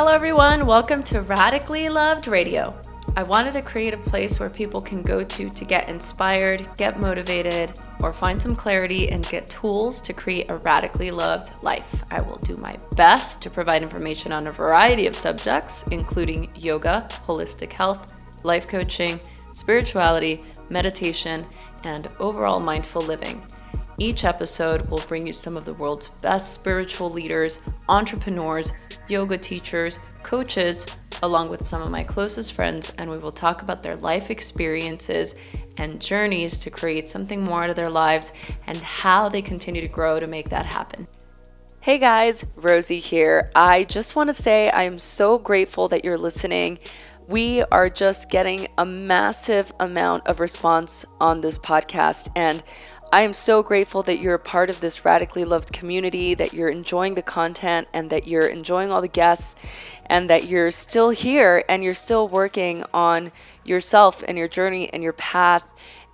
Hello, everyone. Welcome to Radically Loved Radio. I wanted to create a place where people can go to to get inspired, get motivated, or find some clarity and get tools to create a radically loved life. I will do my best to provide information on a variety of subjects, including yoga, holistic health, life coaching, spirituality, meditation, and overall mindful living. Each episode will bring you some of the world's best spiritual leaders, entrepreneurs, yoga teachers, coaches, along with some of my closest friends, and we will talk about their life experiences and journeys to create something more out of their lives and how they continue to grow to make that happen. Hey guys, Rosie here. I just want to say I am so grateful that you're listening. We are just getting a massive amount of response on this podcast, and I am so grateful that you're a part of this radically loved community, that you're enjoying the content, and that you're enjoying all the guests, and that you're still here and you're still working on yourself and your journey and your path.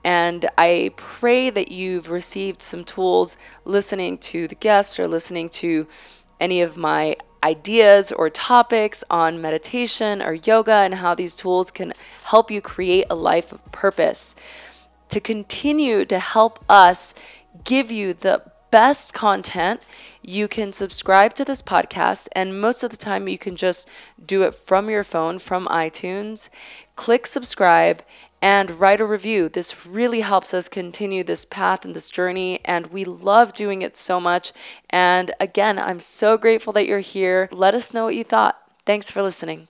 And I pray that you've received some tools listening to the guests or listening to any of my ideas or topics on meditation or yoga and how these tools can help you create a life of purpose to continue to help us give you the best content, you can subscribe to this podcast. And most of the time, you can just do it from your phone, from iTunes. Click subscribe and write a review. This really helps us continue this path and this journey. And we love doing it so much. And again, I'm so grateful that you're here. Let us know what you thought. Thanks for listening.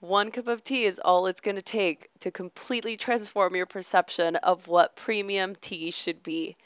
One cup of tea is all it's going to take to completely transform your perception of what premium tea should be.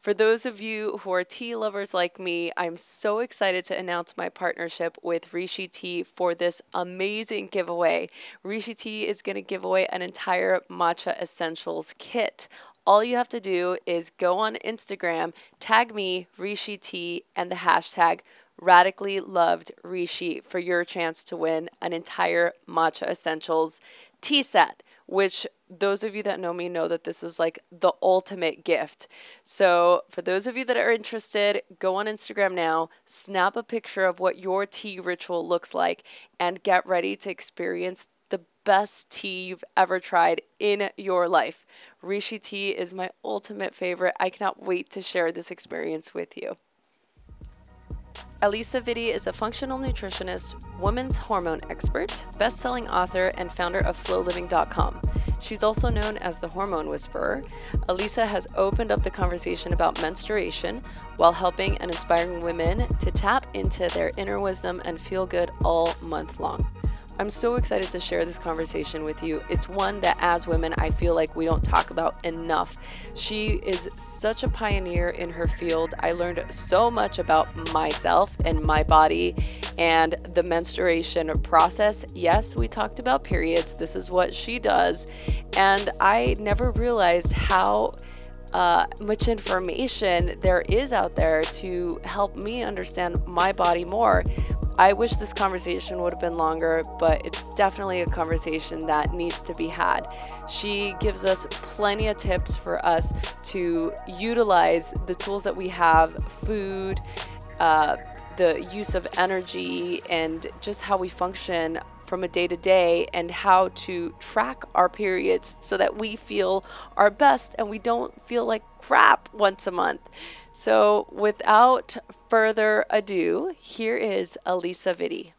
For those of you who are tea lovers like me, I'm so excited to announce my partnership with Rishi Tea for this amazing giveaway. Rishi Tea is going to give away an entire Matcha Essentials kit. All you have to do is go on Instagram, tag me, Rishi Tea, and the hashtag radically loved Rishi for your chance to win an entire Matcha Essentials tea set, which those of you that know me know that this is like the ultimate gift. So, for those of you that are interested, go on Instagram now, snap a picture of what your tea ritual looks like, and get ready to experience the best tea you've ever tried in your life. Rishi tea is my ultimate favorite. I cannot wait to share this experience with you. Alisa Vitti is a functional nutritionist, women's hormone expert, best selling author, and founder of FloLiving.com. She's also known as the Hormone Whisperer. Alisa has opened up the conversation about menstruation while helping and inspiring women to tap into their inner wisdom and feel good all month long. I'm so excited to share this conversation with you. It's one that, as women, I feel like we don't talk about enough. She is such a pioneer in her field. I learned so much about myself and my body and the menstruation process. Yes, we talked about periods. This is what she does. And I never realized how. Uh, much information there is out there to help me understand my body more. I wish this conversation would have been longer, but it's definitely a conversation that needs to be had. She gives us plenty of tips for us to utilize the tools that we have food, uh, the use of energy, and just how we function from a day to day and how to track our periods so that we feel our best and we don't feel like crap once a month. So, without further ado, here is Alisa Vitti.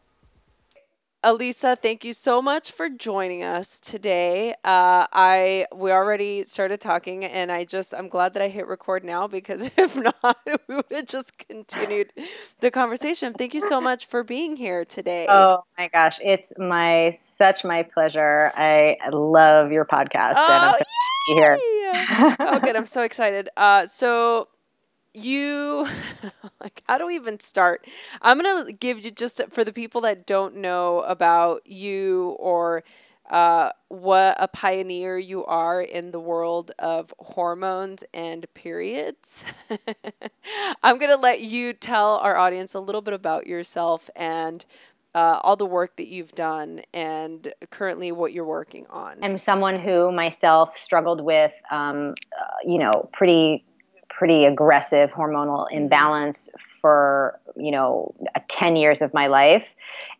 Alisa, thank you so much for joining us today. Uh, I we already started talking, and I just I'm glad that I hit record now because if not, we would have just continued the conversation. Thank you so much for being here today. Oh my gosh, it's my such my pleasure. I love your podcast, oh, and I'm here. oh, good! I'm so excited. Uh, so you like how do we even start i'm gonna give you just for the people that don't know about you or uh, what a pioneer you are in the world of hormones and periods i'm gonna let you tell our audience a little bit about yourself and uh, all the work that you've done and currently what you're working on. I'm someone who myself struggled with, um, uh, you know, pretty pretty aggressive hormonal mm-hmm. imbalance for, you know, 10 years of my life.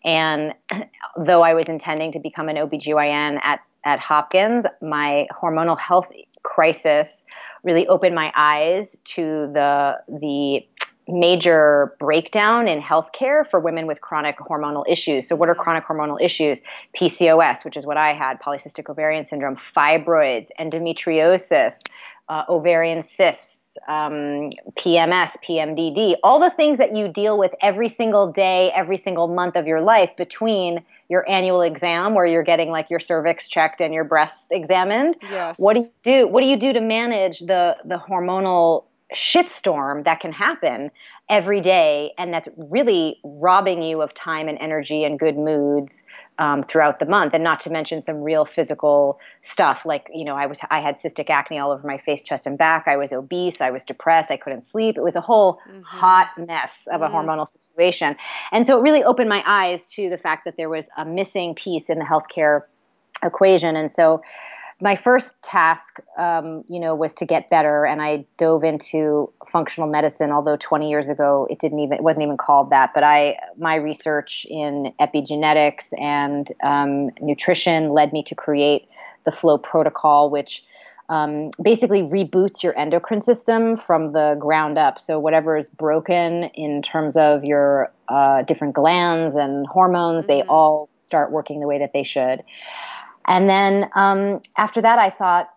And though I was intending to become an OBGYN at, at Hopkins, my hormonal health crisis really opened my eyes to the the major breakdown in healthcare for women with chronic hormonal issues. So, what are chronic hormonal issues? PCOS, which is what I had, polycystic ovarian syndrome, fibroids, endometriosis, uh, ovarian cysts, um, PMS, PMDD, all the things that you deal with every single day, every single month of your life between your annual exam where you're getting like your cervix checked and your breasts examined. Yes. What do you do? What do you do to manage the the hormonal shitstorm that can happen every day and that's really robbing you of time and energy and good moods um, throughout the month and not to mention some real physical stuff like you know i was i had cystic acne all over my face chest and back. I was obese. I was depressed. I couldn't sleep. It was a whole mm-hmm. hot mess of a mm-hmm. hormonal situation. And so it really opened my eyes to the fact that there was a missing piece in the healthcare equation. And so my first task, um, you know, was to get better, and I dove into functional medicine. Although 20 years ago, it didn't even it wasn't even called that. But I my research in epigenetics and um, nutrition led me to create the FLO Protocol, which um, basically reboots your endocrine system from the ground up. So whatever is broken in terms of your uh, different glands and hormones, mm-hmm. they all start working the way that they should. And then um, after that, I thought,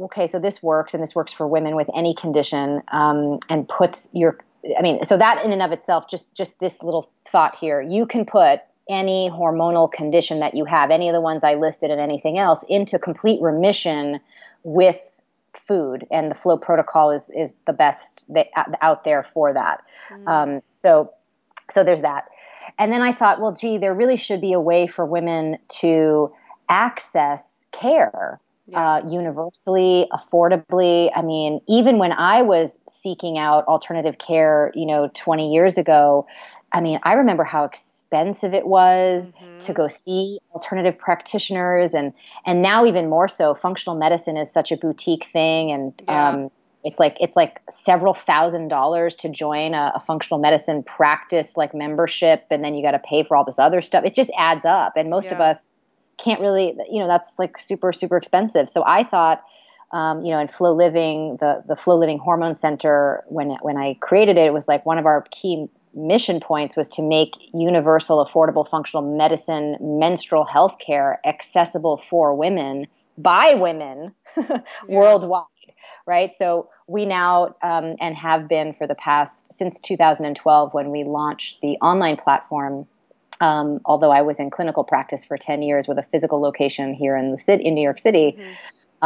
okay, so this works, and this works for women with any condition, um, and puts your, I mean, so that in and of itself, just just this little thought here, you can put any hormonal condition that you have, any of the ones I listed, and anything else, into complete remission with food, and the FLO Protocol is is the best that, out there for that. Mm. Um, so, so there's that. And then I thought, well, gee, there really should be a way for women to access care yeah. uh, universally, affordably. I mean, even when I was seeking out alternative care, you know, 20 years ago, I mean, I remember how expensive it was mm-hmm. to go see alternative practitioners, and and now even more so. Functional medicine is such a boutique thing, and yeah. um, it's like it's like several thousand dollars to join a, a functional medicine practice like membership, and then you got to pay for all this other stuff. It just adds up, and most yeah. of us can't really, you know, that's like super, super expensive. So I thought, um, you know, in FLO Living, the the FLO Living Hormone Center, when when I created it, it was like one of our key mission points was to make universal, affordable, functional medicine, menstrual health care accessible for women by women yeah. worldwide. Right. So we now um, and have been for the past since 2012 when we launched the online platform um, although I was in clinical practice for 10 years with a physical location here in the city, in New York City, mm-hmm.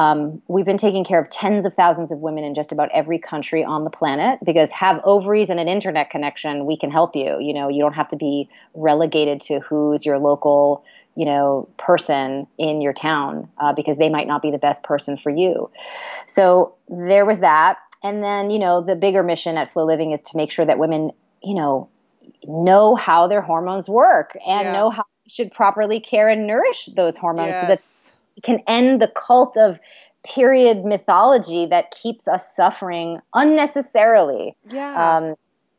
um, we've been taking care of tens of thousands of women in just about every country on the planet because have ovaries and an internet connection, we can help you. You know, you don't have to be relegated to who's your local, you know, person in your town uh, because they might not be the best person for you. So there was that. And then, you know, the bigger mission at FLO Living is to make sure that women, you know, know how their hormones work and yeah. know how you should properly care and nourish those hormones yes. so that we can end the cult of period mythology that keeps us suffering unnecessarily. Yeah. Um,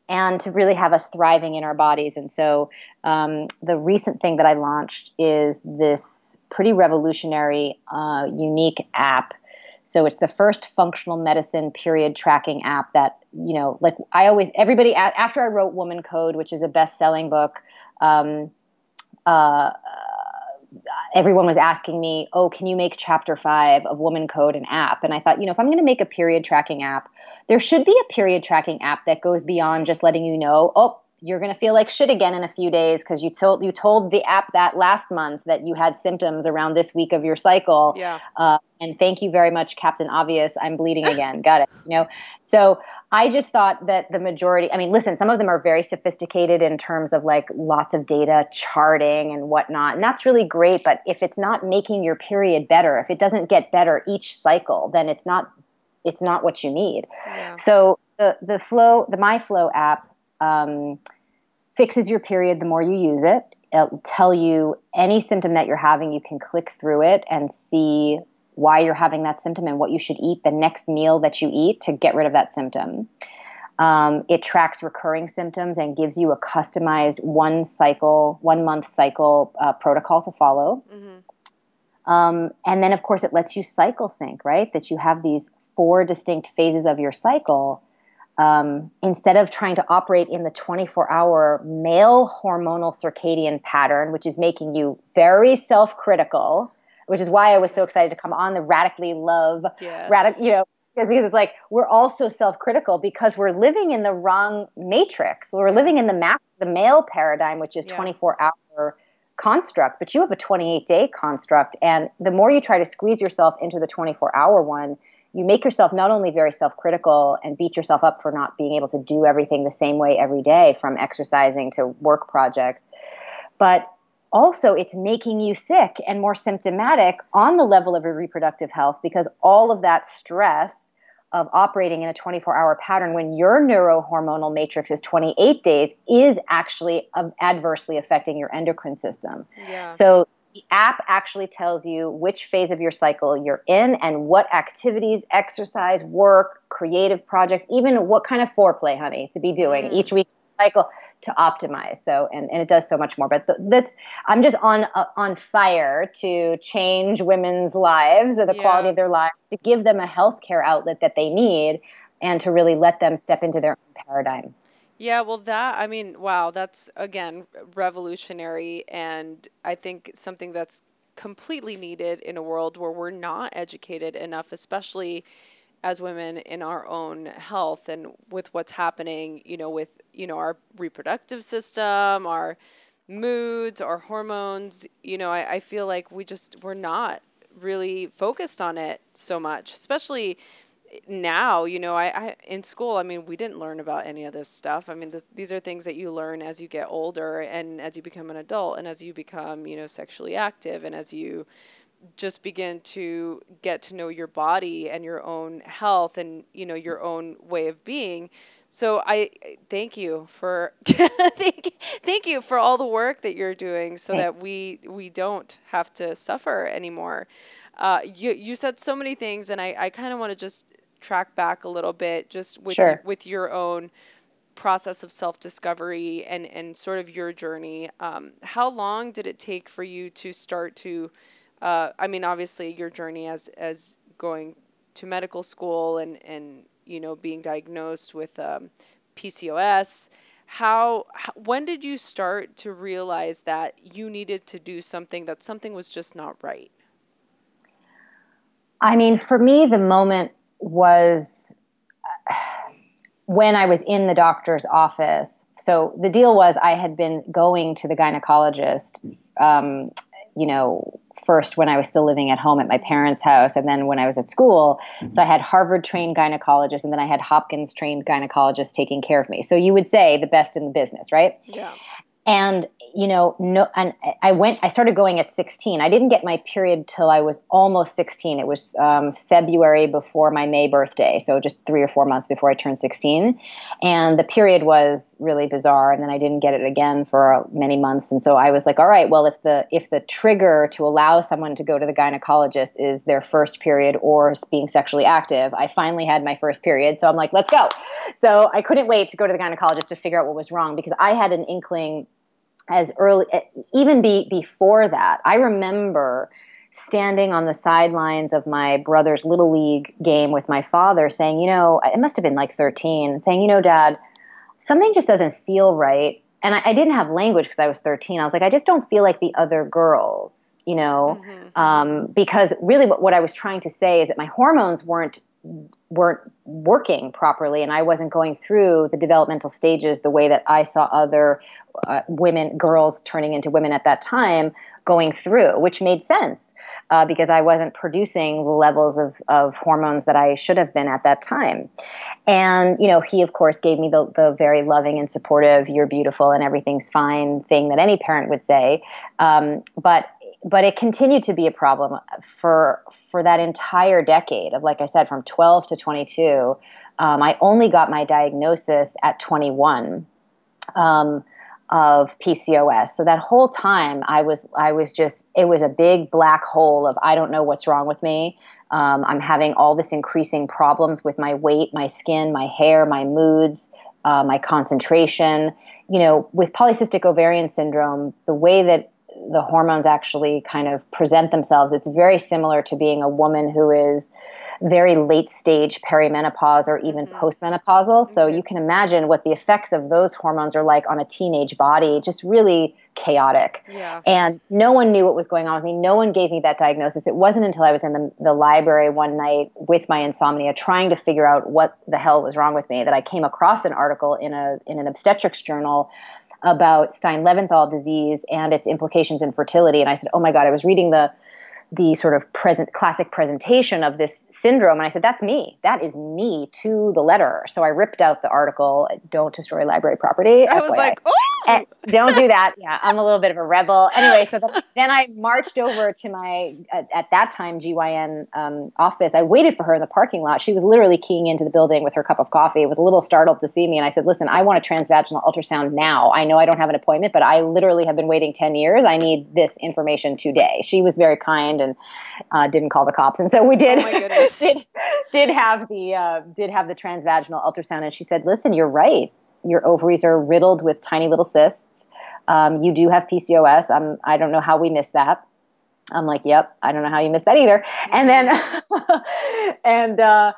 and to really have us thriving in our bodies. And so um, the recent thing that I launched is this pretty revolutionary, uh, unique app so it's the first functional medicine period tracking app that, you know, like I always, everybody, after I wrote WomanCode, which is a best selling book, um, uh, everyone was asking me, oh, can you make chapter five of WomanCode an app? And I thought, you know, if I'm going to make a period tracking app, there should be a period tracking app that goes beyond just letting you know, oh, you're going to feel like shit again in a few days because you told you told the app that last month that you had symptoms around this week of your cycle. Yeah. Uh, and thank you very much, Captain Obvious. I'm bleeding again. Got it. You know. So I just thought that the majority. I mean, listen, some of them are very sophisticated in terms of like lots of data charting and whatnot, and that's really great. But if it's not making your period better, if it doesn't get better each cycle, then it's not it's not what you need. Yeah. So the the flow the my flow app um, fixes your period the more you use it. It'll tell you any symptom that you're having. You can click through it and see why you're having that symptom and what you should eat the next meal that you eat to get rid of that symptom. Um, it tracks recurring symptoms and gives you a customized one cycle, one month cycle uh, protocol to follow. Mm-hmm. Um, and then, of course, it lets you cycle sync, right? That you have these four distinct phases of your cycle. Um, instead of trying to operate in the 24 hour male hormonal circadian pattern, which is making you very self critical, which is why I was so excited to come on the radically love, yes. radical, you know, because it's like we're all so self-critical because we're living in the wrong matrix. We're living in the mass, the male paradigm, which is yeah. 24-hour construct, but you have a 28-day construct, and the more you try to squeeze yourself into the 24-hour one, you make yourself not only very self-critical and beat yourself up for not being able to do everything the same way every day, from exercising to work projects, but also it's making you sick and more symptomatic on the level of your reproductive health because all of that stress of operating in a 24 hour pattern when your neurohormonal matrix is 28 days is actually um, adversely affecting your endocrine system. Yeah. So the app actually tells you which phase of your cycle you're in and what activities, exercise, work, creative projects, even what kind of foreplay, honey, to be doing mm. each week cycle to optimize. So, and, and it does so much more. But that's I'm just on uh, on fire to change women's lives, or the yeah. quality of their lives, to give them a healthcare outlet that they need, and to really let them step into their own paradigm. Yeah, well, that, I mean, wow, that's again revolutionary. And I think something that's completely needed in a world where we're not educated enough, especially as women in our own health and with what's happening, you know, with, you know, our reproductive system, our moods, our hormones, you know, I, I feel like we just, we're not really focused on it so much, especially now, you know, I, I in school, I mean, we didn't learn about any of this stuff. I mean, this, these are things that you learn as you get older and as you become an adult and as you become, you know, sexually active and as you, just begin to get to know your body and your own health and you know your own way of being so i thank you for thank, thank you for all the work that you're doing so that we we don't have to suffer anymore uh, you you said so many things and i, I kind of want to just track back a little bit just with sure. with your own process of self discovery and and sort of your journey um, how long did it take for you to start to uh, I mean, obviously, your journey as as going to medical school and and you know being diagnosed with um, PCOS. How, how when did you start to realize that you needed to do something that something was just not right? I mean, for me, the moment was uh, when I was in the doctor's office. So the deal was I had been going to the gynecologist, um, you know, first when I was still living at home at my parents' house, and then when I was at school. Mm-hmm. So I had Harvard trained gynecologists, and then I had Hopkins trained gynecologists taking care of me. So you would say the best in the business, right? Yeah and you know no and i went i started going at 16 i didn't get my period till i was almost 16 it was um, february before my may birthday so just three or four months before i turned 16 and the period was really bizarre and then i didn't get it again for many months. And so i was like all right well if the if the trigger to allow someone to go to the gynecologist is their first period or being sexually active i finally had my first period. So i'm like let's go. So i couldn't wait to go to the gynecologist to figure out what was wrong because i had an inkling as early even be, before that i remember standing on the sidelines of my brother's little league game with my father saying you know it must have been like 13 saying you know dad something just doesn't feel right. And i, I didn't have language because i was 13 i was like i just don't feel like the other girls you know? Mm-hmm. um, because really what, what i was trying to say is that my hormones weren't weren't working properly and I wasn't going through the developmental stages the way that I saw other uh, women, girls turning into women at that time going through, which made sense uh, because I wasn't producing the levels of, of hormones that I should have been at that time. And, you know, he, of course, gave me the, the very loving and supportive, you're beautiful and everything's fine thing that any parent would say. Um, but but it continued to be a problem for for that entire decade of like i said from 12 to 22 um, i only got my diagnosis at 21 um, of PCOS. So that whole time I was I was just it was a big black hole of I don't know what's wrong with me. Um, I'm having all this increasing problems with my weight, my skin, my hair, my moods, uh, my concentration. You know, with polycystic ovarian syndrome, the way that the hormones actually kind of present themselves, it's very similar to being a woman who is very late stage perimenopause or even mm-hmm. postmenopausal. So you can imagine what the effects of those hormones are like on a teenage body, just really chaotic. Yeah. And no one knew what was going on with me. No one gave me that diagnosis. It wasn't until I was in the, the library one night with my insomnia trying to figure out what the hell was wrong with me that I came across an article in a in an obstetrics journal about Stein-Leventhal disease and its implications in fertility. And I said, "Oh my God!" I was reading the the sort of present classic presentation of this syndrome and i said that's me. That is me to the letter. So i ripped out the article don't destroy library property i was like oh! Don't do that. Yeah i'm a little bit of a rebel. Anyway so then i marched over to my at, at that time gyn um, office. I waited for her in the parking lot. She was literally keying into the building with her cup of coffee. Was a little startled to see me and i said listen i want a transvaginal ultrasound now. I know i don't have an appointment but i literally have been waiting 10 years. I need this information today. She was very kind and uh, didn't call the cops and so we did. Oh did, did have the uh, did have the transvaginal ultrasound, and she said, "Listen, you're right. Your ovaries are riddled with tiny little cysts. Um, you do have PCOS. I'm, I don't know how we missed that." I'm like, "Yep, I don't know how you missed that either." And then, and uh,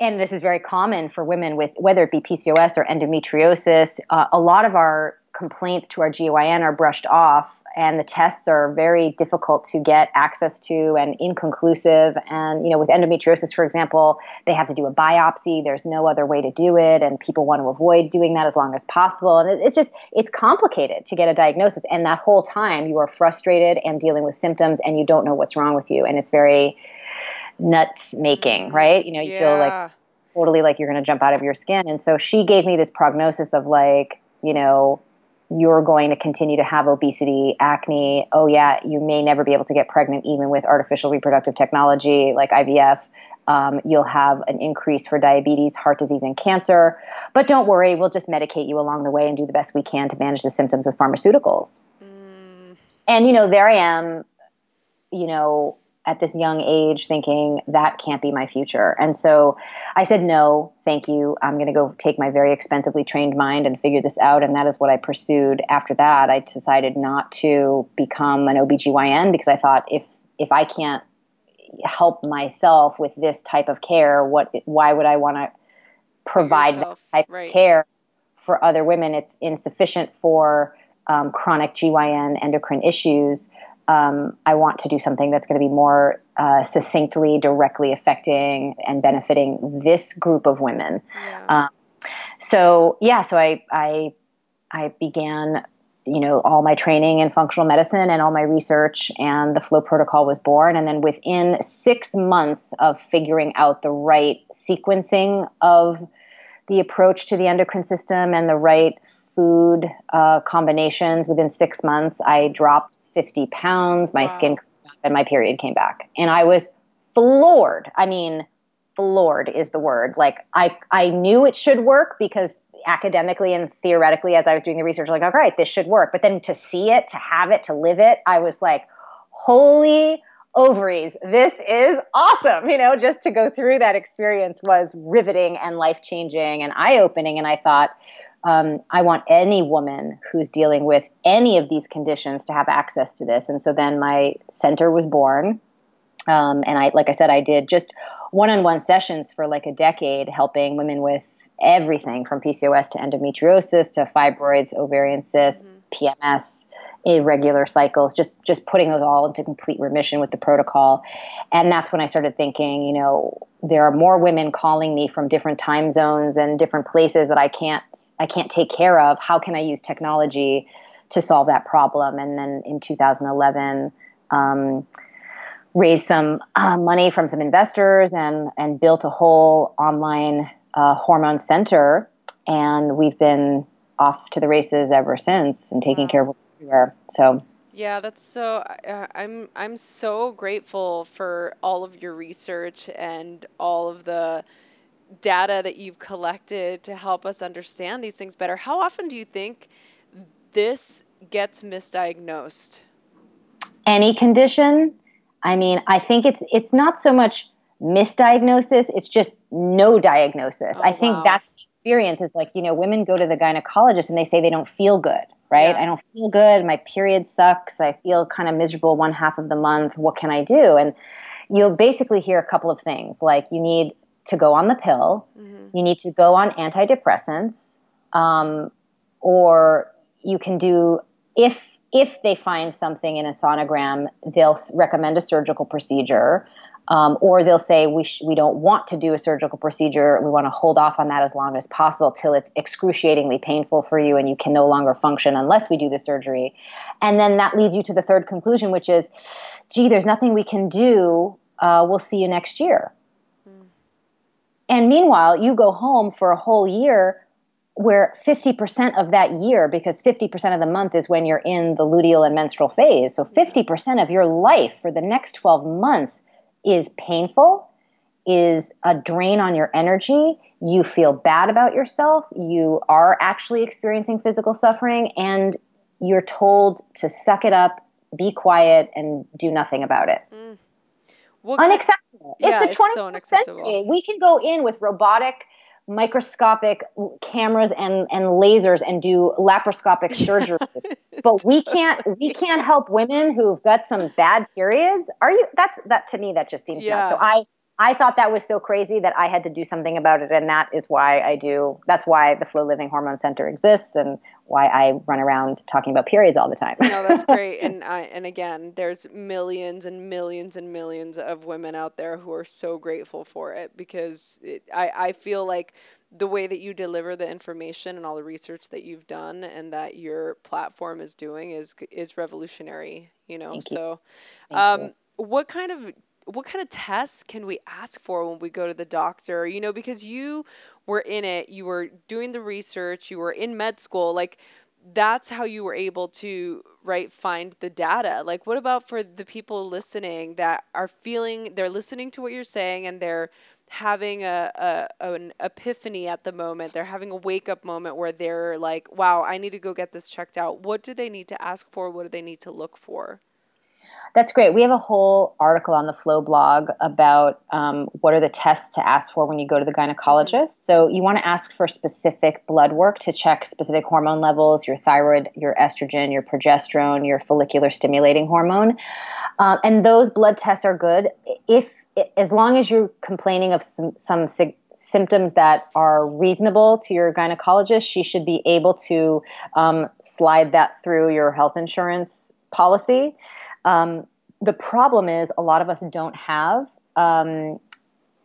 and this is very common for women with whether it be PCOS or endometriosis. Uh, a lot of our complaints to our GYN are brushed off and the tests are very difficult to get access to and inconclusive. And you know with endometriosis for example they have to do a biopsy. There's no other way to do it and people want to avoid doing that as long as possible. And it's just it's complicated to get a diagnosis. And that whole time you are frustrated and dealing with symptoms and you don't know what's wrong with you. And it's very nuts making right? You know you yeah. feel like totally like you're going to jump out of your skin. And so she gave me this prognosis of like you know you're going to continue to have obesity, acne. Oh, yeah, you may never be able to get pregnant even with artificial reproductive technology like IVF. Um, you'll have an increase for diabetes, heart disease, and cancer. But don't worry, we'll just medicate you along the way and do the best we can to manage the symptoms with pharmaceuticals. Mm. And, you know, there I am, you know, at this young age thinking that can't be my future. And so I said, no, thank you. I'm going to go take my very expensively trained mind and figure this out. And that is what I pursued. After that, I decided not to become an OBGYN because I thought if, if I can't help myself with this type of care, what, why would I want to provide that type right. of care for other women? It's insufficient for um, chronic GYN endocrine issues um, I want to do something that's going to be more uh, succinctly, directly affecting and benefiting this group of women. Um, so yeah, so I I I began you know all my training in functional medicine and all my research and the FLO protocol was born and then within six months of figuring out the right sequencing of the approach to the endocrine system and the right food uh, combinations within six months i dropped 50 pounds. My wow. skin and my period came back. And I was floored. I mean, floored is the word. Like I I knew it should work because academically and theoretically as I was doing the research like all right, this should work. But then to see it, to have it, to live it, I was like, "Holy ovaries. This is awesome." You know, just to go through that experience was riveting and life-changing and eye-opening and I thought um, I want any woman who's dealing with any of these conditions to have access to this. And so then my center was born. Um, and I, like I said, I did just one-on-one sessions for like a decade, helping women with everything from PCOS to endometriosis to fibroids, ovarian cysts, mm-hmm. PMS, irregular cycles, just just putting those all into complete remission with the protocol. And that's when I started thinking, you know, there are more women calling me from different time zones and different places that I can't I can't take care of. How can I use technology to solve that problem? And then in 2011. Um, raised some uh, money from some investors and and built a whole online uh, hormone center and we've been off to the races ever since and taking wow. care of everywhere. So yeah, that's so. Uh, I'm I'm so grateful for all of your research and all of the data that you've collected to help us understand these things better. How often do you think this gets misdiagnosed? Any condition. I mean, I think it's it's not so much misdiagnosis, it's just no diagnosis. Oh, I think wow. that's experience is like, you know, women go to the gynecologist and they say they don't feel good, right? Yeah. I don't feel good, my period sucks, I feel kind of miserable one half of the month. What can I do? And you'll basically hear a couple of things like you need to go on the pill, mm-hmm. you need to go on antidepressants, um, or you can do if if they find something in a sonogram, they'll recommend a surgical procedure. Um, or they'll say we sh- we don't want to do a surgical procedure. We want to hold off on that as long as possible till it's excruciatingly painful for you and you can no longer function unless we do the surgery. And then that leads you to the third conclusion, which is, gee, there's nothing we can do. Uh, we'll see you next year. Mm. And meanwhile, you go home for a whole year where 50% of that year, because 50% of the month is when you're in the luteal and menstrual phase, so 50% of your life for the next 12 months is painful, is a drain on your energy. You feel bad about yourself. You are actually experiencing physical suffering, and you're told to suck it up, be quiet, and do nothing about it. Mm. unacceptable. Yeah, it's the 21st it's so century. We can go in with robotic microscopic cameras and, and lasers and do laparoscopic surgery but we can't we can't help women who've got some bad periods are you that's that to me that just seems yeah. nuts so i I thought that was so crazy that I had to do something about it, and that is why I do. That's why the FLO Living Hormone Center exists, and why I run around talking about periods all the time. no, that's great, and I and again, there's millions and millions and millions of women out there who are so grateful for it because it, I I feel like the way that you deliver the information and all the research that you've done and that your platform is doing is is revolutionary. You know, Thank so. You. Um, what kind of what kind of tests can we ask for when we go to the doctor? You know, because you were in it, you were doing the research, you were in med school, like that's how you were able to right find the data. Like what about for the people listening that are feeling they're listening to what you're saying and they're having a, a an epiphany at the moment they're having a wake up moment where they're like wow i need to go get this checked out. What do they need to ask for? What do they need to look for that's great. We have a whole article on the FLO blog about um, what are the tests to ask for when you go to the gynecologist. So you want to ask for specific blood work to check specific hormone levels, your thyroid, your estrogen, your progesterone, your follicular stimulating hormone, uh, and those blood tests are good if as long as you're complaining of some, some sig- symptoms that are reasonable to your gynecologist, she should be able to um, slide that through your health insurance policy. Um, the problem is a lot of us don't have um,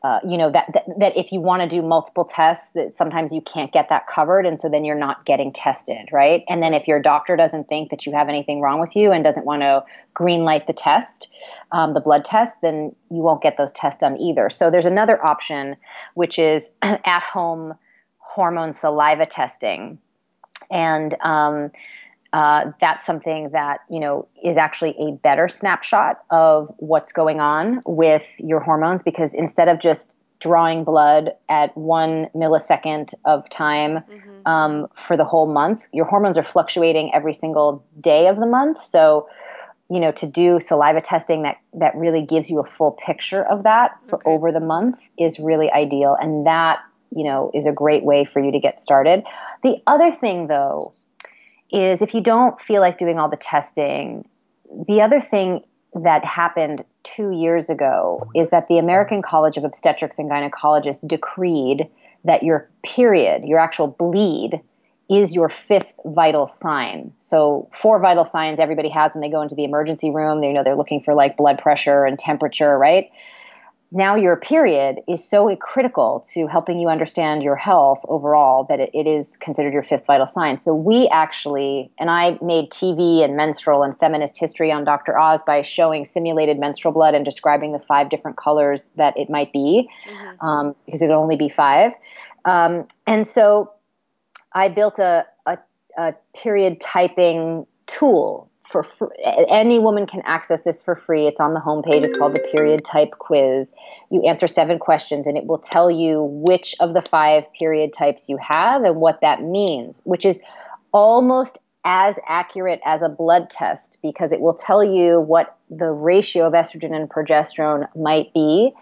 uh, you know that, that, that if you want to do multiple tests that sometimes you can't get that covered and so then you're not getting tested right? And then if your doctor doesn't think that you have anything wrong with you and doesn't want to green light the test um, the blood test then you won't get those tests done either. So there's another option which is at home hormone saliva testing. And um, uh, that's something that you know is actually a better snapshot of what's going on with your hormones because instead of just drawing blood at one millisecond of time mm-hmm. um, for the whole month, your hormones are fluctuating every single day of the month. So, you know, to do saliva testing that that really gives you a full picture of that for okay. over the month is really ideal, and that you know is a great way for you to get started. The other thing, though, is if you don't feel like doing all the testing, the other thing that happened two years ago is that the American College of Obstetrics and Gynecologists decreed that your period, your actual bleed, is your fifth vital sign. So, four vital signs everybody has when they go into the emergency room. They know they're looking for like blood pressure and temperature, right? Now your period is so critical to helping you understand your health overall that it, it is considered your fifth vital sign. So we actually, and I made TV and menstrual and feminist history on Dr. Oz by showing simulated menstrual blood and describing the five different colors that it might be, mm-hmm. um, because it would only be five. Um, and so I built a, a, a period typing tool for free. Any woman can access this for free. It's on the homepage. It's called the Period Type Quiz. You answer seven questions, and it will tell you which of the five period types you have and what that means, which is almost as accurate as a blood test because it will tell you what the ratio of estrogen and progesterone might be.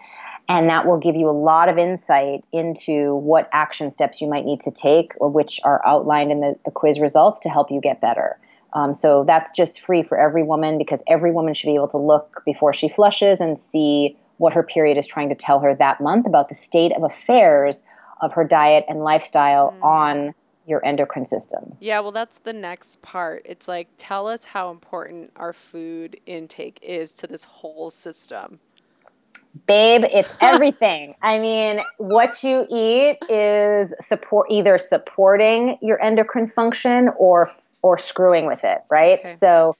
And that will give you a lot of insight into what action steps you might need to take, or which are outlined in the, the quiz results to help you get better. Um, so that's just free for every woman because every woman should be able to look before she flushes and see what her period is trying to tell her that month about the state of affairs of her diet and lifestyle mm. on your endocrine system. Yeah, well, that's the next part. It's like, tell us how important our food intake is to this whole system. Babe, it's everything. I mean, what you eat is support either supporting your endocrine function or or screwing with it, right? Okay. So,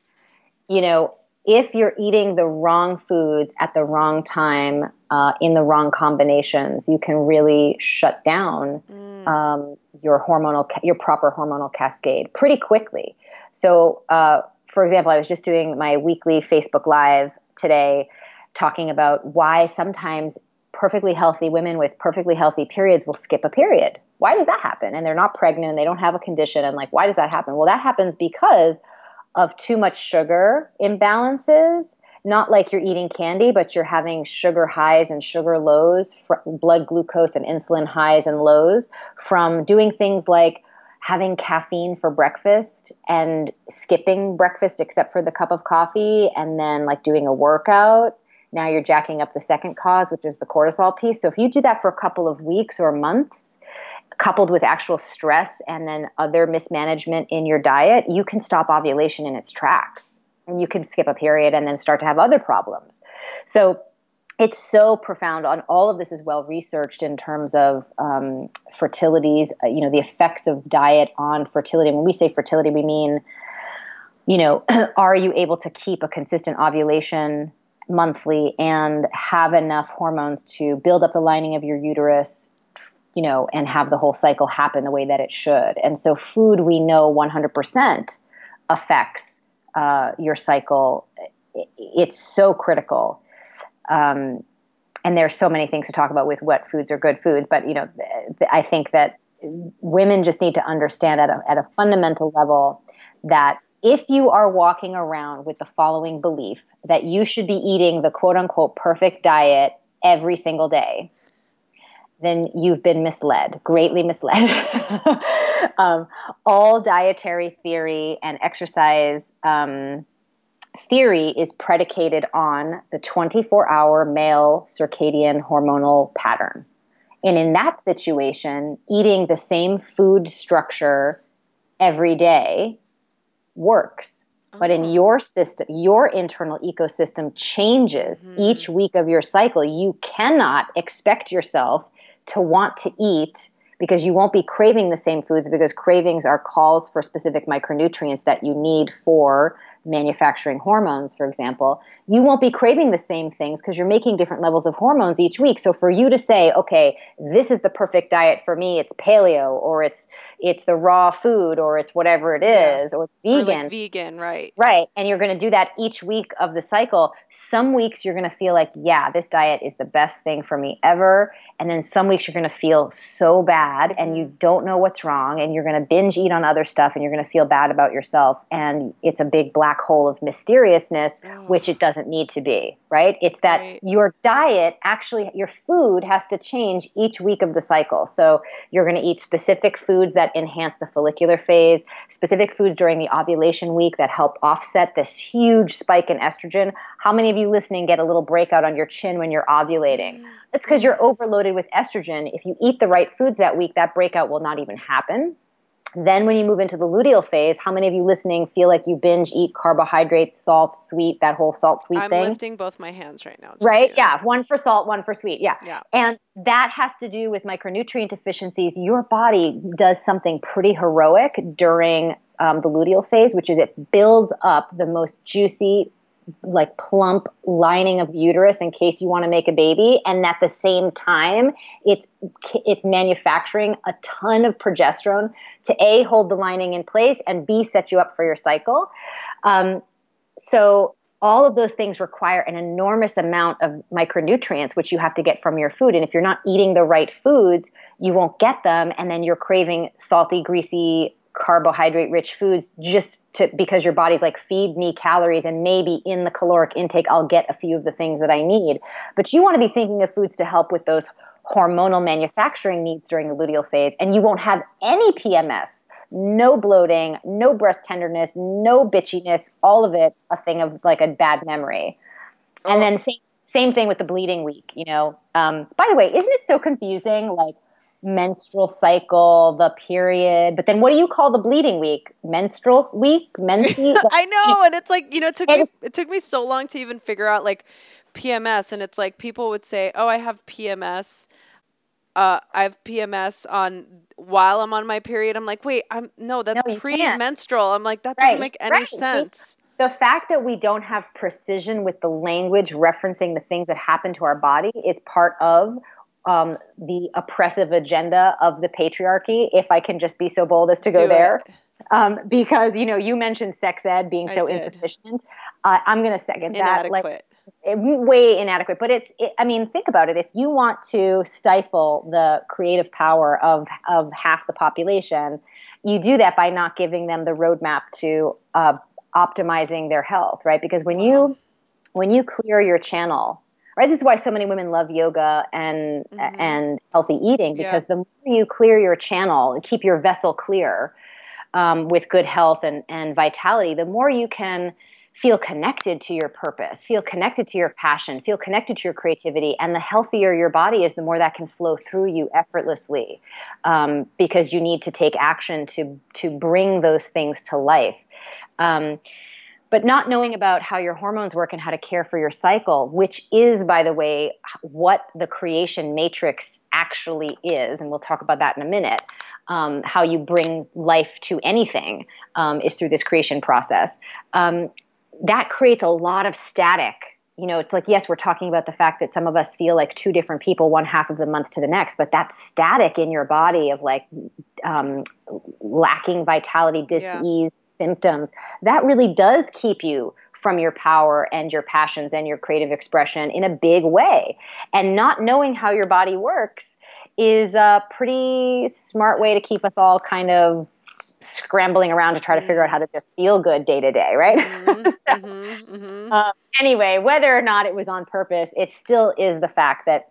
you know, if you're eating the wrong foods at the wrong time uh, in the wrong combinations, you can really shut down mm. um, your hormonal, your proper hormonal cascade pretty quickly. So, uh, for example, I was just doing my weekly Facebook Live today, talking about why sometimes perfectly healthy women with perfectly healthy periods will skip a period why does that happen? And they're not pregnant and they don't have a condition. And like, why does that happen? Well, that happens because of too much sugar imbalances. Not like you're eating candy, but you're having sugar highs and sugar lows, blood glucose and insulin highs and lows from doing things like having caffeine for breakfast and skipping breakfast except for the cup of coffee and then like doing a workout now you're jacking up the second cause which is the cortisol piece so if you do that for a couple of weeks or months coupled with actual stress and then other mismanagement in your diet, you can stop ovulation in its tracks and you can skip a period and then start to have other problems. So it's so profound on all of this is well researched in terms of um, fertilities, uh, you know, the effects of diet on fertility. When we say fertility, we mean, you know, are you able to keep a consistent ovulation monthly and have enough hormones to build up the lining of your uterus you know, and have the whole cycle happen the way that it should. And so, food we know 100% affects uh, your cycle. It's so critical. Um, and there's so many things to talk about with what foods are good foods, but you know, I think that women just need to understand at a, at a fundamental level that if you are walking around with the following belief that you should be eating the quote unquote perfect diet every single day, then you've been misled, greatly misled. um, all dietary theory and exercise um, theory is predicated on the 24 hour male circadian hormonal pattern. And in that situation, eating the same food structure every day works. But in oh. your system, your internal ecosystem changes mm-hmm. each week of your cycle. You cannot expect yourself to want to eat because you won't be craving the same foods because cravings are calls for specific micronutrients that you need for manufacturing hormones, for example, you won't be craving the same things because you're making different levels of hormones each week. So for you to say, okay, this is the perfect diet for me, it's paleo or it's it's the raw food or it's whatever it is yeah. or it's vegan. Or like vegan, right. Right. And you're going to do that each week of the cycle. Some weeks you're going to feel like, yeah, this diet is the best thing for me ever. And then some weeks you're going to feel so bad and you mm-hmm. don't know what's wrong and you're going to binge eat on other stuff and you're going to feel bad about yourself and it's a big black black hole of mysteriousness, oh. which it doesn't need to be, right? It's that right. your diet actually, your food has to change each week of the cycle. So you're going to eat specific foods that enhance the follicular phase, specific foods during the ovulation week that help offset this huge spike in estrogen. How many of you listening get a little breakout on your chin when you're ovulating? Mm. It's because you're overloaded with estrogen. If you eat the right foods that week, that breakout will not even happen. Then, when you move into the luteal phase, how many of you listening feel like you binge eat carbohydrates, salt, sweet, that whole salt, sweet I'm thing? I'm lifting both my hands right now. Right? So yeah. One for salt, one for sweet. Yeah. Yeah. And that has to do with micronutrient deficiencies. Your body does something pretty heroic during um, the luteal phase, which is it builds up the most juicy, like plump lining of uterus in case you want to make a baby and at the same time it's it's manufacturing a ton of progesterone to a hold the lining in place and b set you up for your cycle. Um, so all of those things require an enormous amount of micronutrients which you have to get from your food and if you're not eating the right foods you won't get them and then you're craving salty greasy carbohydrate rich foods just to because your body's like feed me calories and maybe in the caloric intake I'll get a few of the things that I need. But you want to be thinking of foods to help with those hormonal manufacturing needs during the luteal phase and you won't have any PMS, no bloating, no breast tenderness, no bitchiness, all of it a thing of like a bad memory. Oh. And then same same thing with the bleeding week, you know. Um, by the way, isn't it so confusing? Like menstrual cycle, the period, but then what do you call the bleeding week? Menstrual week, menses. I know, and it's like you know, it took me it took me so long to even figure out like PMS, and it's like people would say, "Oh, I have PMS." Uh, I have PMS on while I'm on my period. I'm like, wait, I'm no, that's no, pre-menstrual. I'm like, that doesn't make any right. sense. The fact that we don't have precision with the language referencing the things that happen to our body is part of um, the oppressive agenda of the patriarchy, if I can just be so bold as to go Do there. Um, because you know you mentioned sex ed being so insufficient. Uh, I'm going to second inadequate. that. Like, it, way inadequate, but it's. It, I mean, think about it. If you want to stifle the creative power of of half the population, you do that by not giving them the roadmap to uh, optimizing their health, right? Because when you when you clear your channel right this is why so many women love yoga and mm-hmm. and healthy eating because yeah. the more you clear your channel and keep your vessel clear um, with good health and and vitality the more you can feel connected to your purpose feel connected to your passion feel connected to your creativity and the healthier your body is the more that can flow through you effortlessly um, because you need to take action to to bring those things to life um, but not knowing about how your hormones work and how to care for your cycle, which is, by the way, what the creation matrix actually is, and we'll talk about that in a minute. Um, how you bring life to anything um, is through this creation process. Um, that creates a lot of static. You know, it's like, yes, we're talking about the fact that some of us feel like two different people one half of the month to the next, but that static in your body of like um, lacking vitality, dis-ease, symptoms, that really does keep you from your power and your passions and your creative expression in a big way. And not knowing how your body works is a pretty smart way to keep us all kind of scrambling around to try to figure out how to just feel good day to day, right? Mm-hmm, so, mm-hmm, mm-hmm. Um, anyway, whether or not it was on purpose, it still is the fact that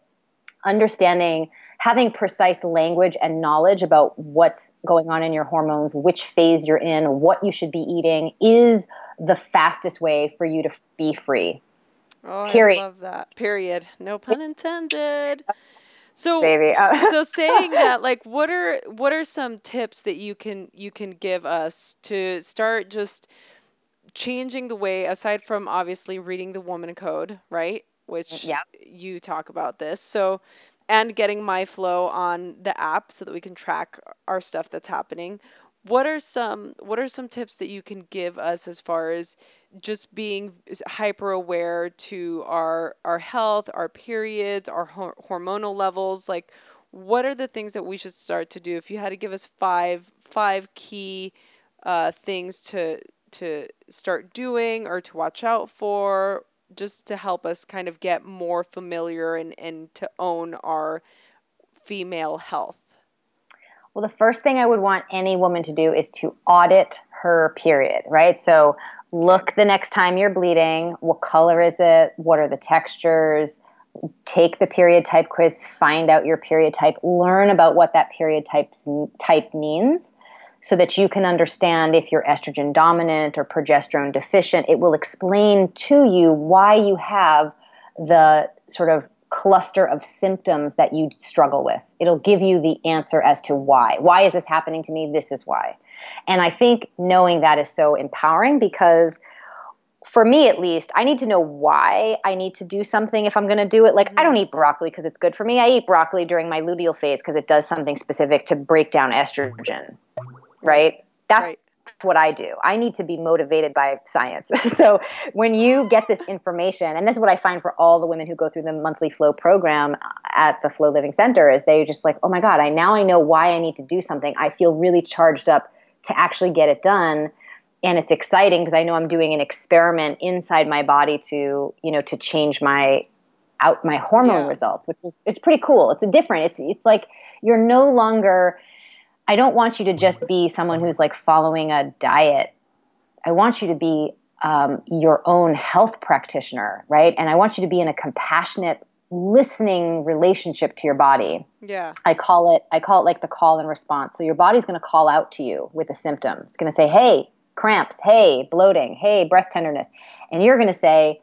understanding having precise language and knowledge about what's going on in your hormones, which phase you're in, what you should be eating is the fastest way for you to be free. Oh, Period. I love that. Period. No pun intended. So, Baby. Uh, so saying that, like, what are what are some tips that you can you can give us to start just changing the way, aside from obviously reading the WomanCode, right? Which yep. you talk about this. So and getting MyFLO on the app so that we can track our stuff that's happening. What are some what are some tips that you can give us as far as just being hyper aware to our our health, our periods, our ho- hormonal levels? Like, what are the things that we should start to do? If you had to give us five five key uh, things to to start doing or to watch out for, just to help us kind of get more familiar and, and to own our female health? Well, the first thing I would want any woman to do is to audit her period, right? So look the next time you're bleeding. What color is it? What are the textures? Take the period type quiz, find out your period type, learn about what that period types, type means so that you can understand if you're estrogen dominant or progesterone deficient. It will explain to you why you have the sort of cluster of symptoms that you struggle with. It'll give you the answer as to why. Why is this happening to me? This is why. And I think knowing that is so empowering because for me at least, I need to know why I need to do something if I'm going to do it. Like, mm-hmm. I don't mm-hmm. eat broccoli because it's good for me. I eat broccoli during my luteal phase because it does something specific to break down estrogen right? That's right. What I do. I need to be motivated by science. so when you get this information, and this is what I find for all the women who go through the monthly flow program at the FLO Living Center, is they just like, oh my God, I now I know why I need to do something. I feel really charged up to actually get it done and it's exciting because I know I'm doing an experiment inside my body to, you know, to change my out my hormone yeah. results, which is it's pretty cool. It's a different. It's it's like you're no longer I don't want you to just be someone who's like following a diet. I want you to be um, your own health practitioner, right? And I want you to be in a compassionate, listening relationship to your body. Yeah. I call it I call it like the call and response. So your body's going to call out to you with a symptom. It's going to say, "Hey, cramps, hey, bloating, hey, breast tenderness." And you're going to say,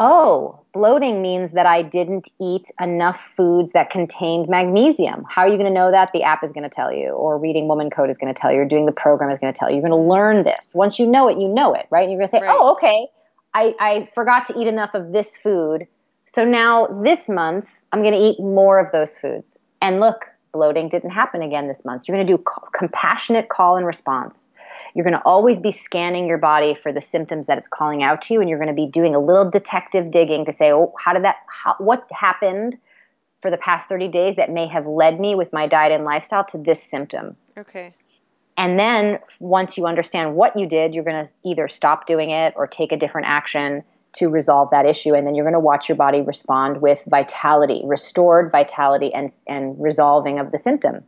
"Oh, bloating means that I didn't eat enough foods that contained magnesium." How are you going to know that? The app is going to tell you or reading WomanCode is going to tell you or doing the program is going to tell you. You're going to learn this. Once you know it, you know it, right? And you're going to say, right. "Oh, okay. I, I forgot to eat enough of this food so now this month, I'm going to eat more of those foods. And look, bloating didn't happen again this month. You're going to do compassionate call and response. You're going to always be scanning your body for the symptoms that it's calling out to you, and you're going to be doing a little detective digging to say, oh, how did that, how, what happened for the past 30 days that may have led me with my diet and lifestyle to this symptom? Okay. And then once you understand what you did, you're going to either stop doing it or take a different action to resolve that issue and then you're going to watch your body respond with vitality restored vitality and and resolving of the symptom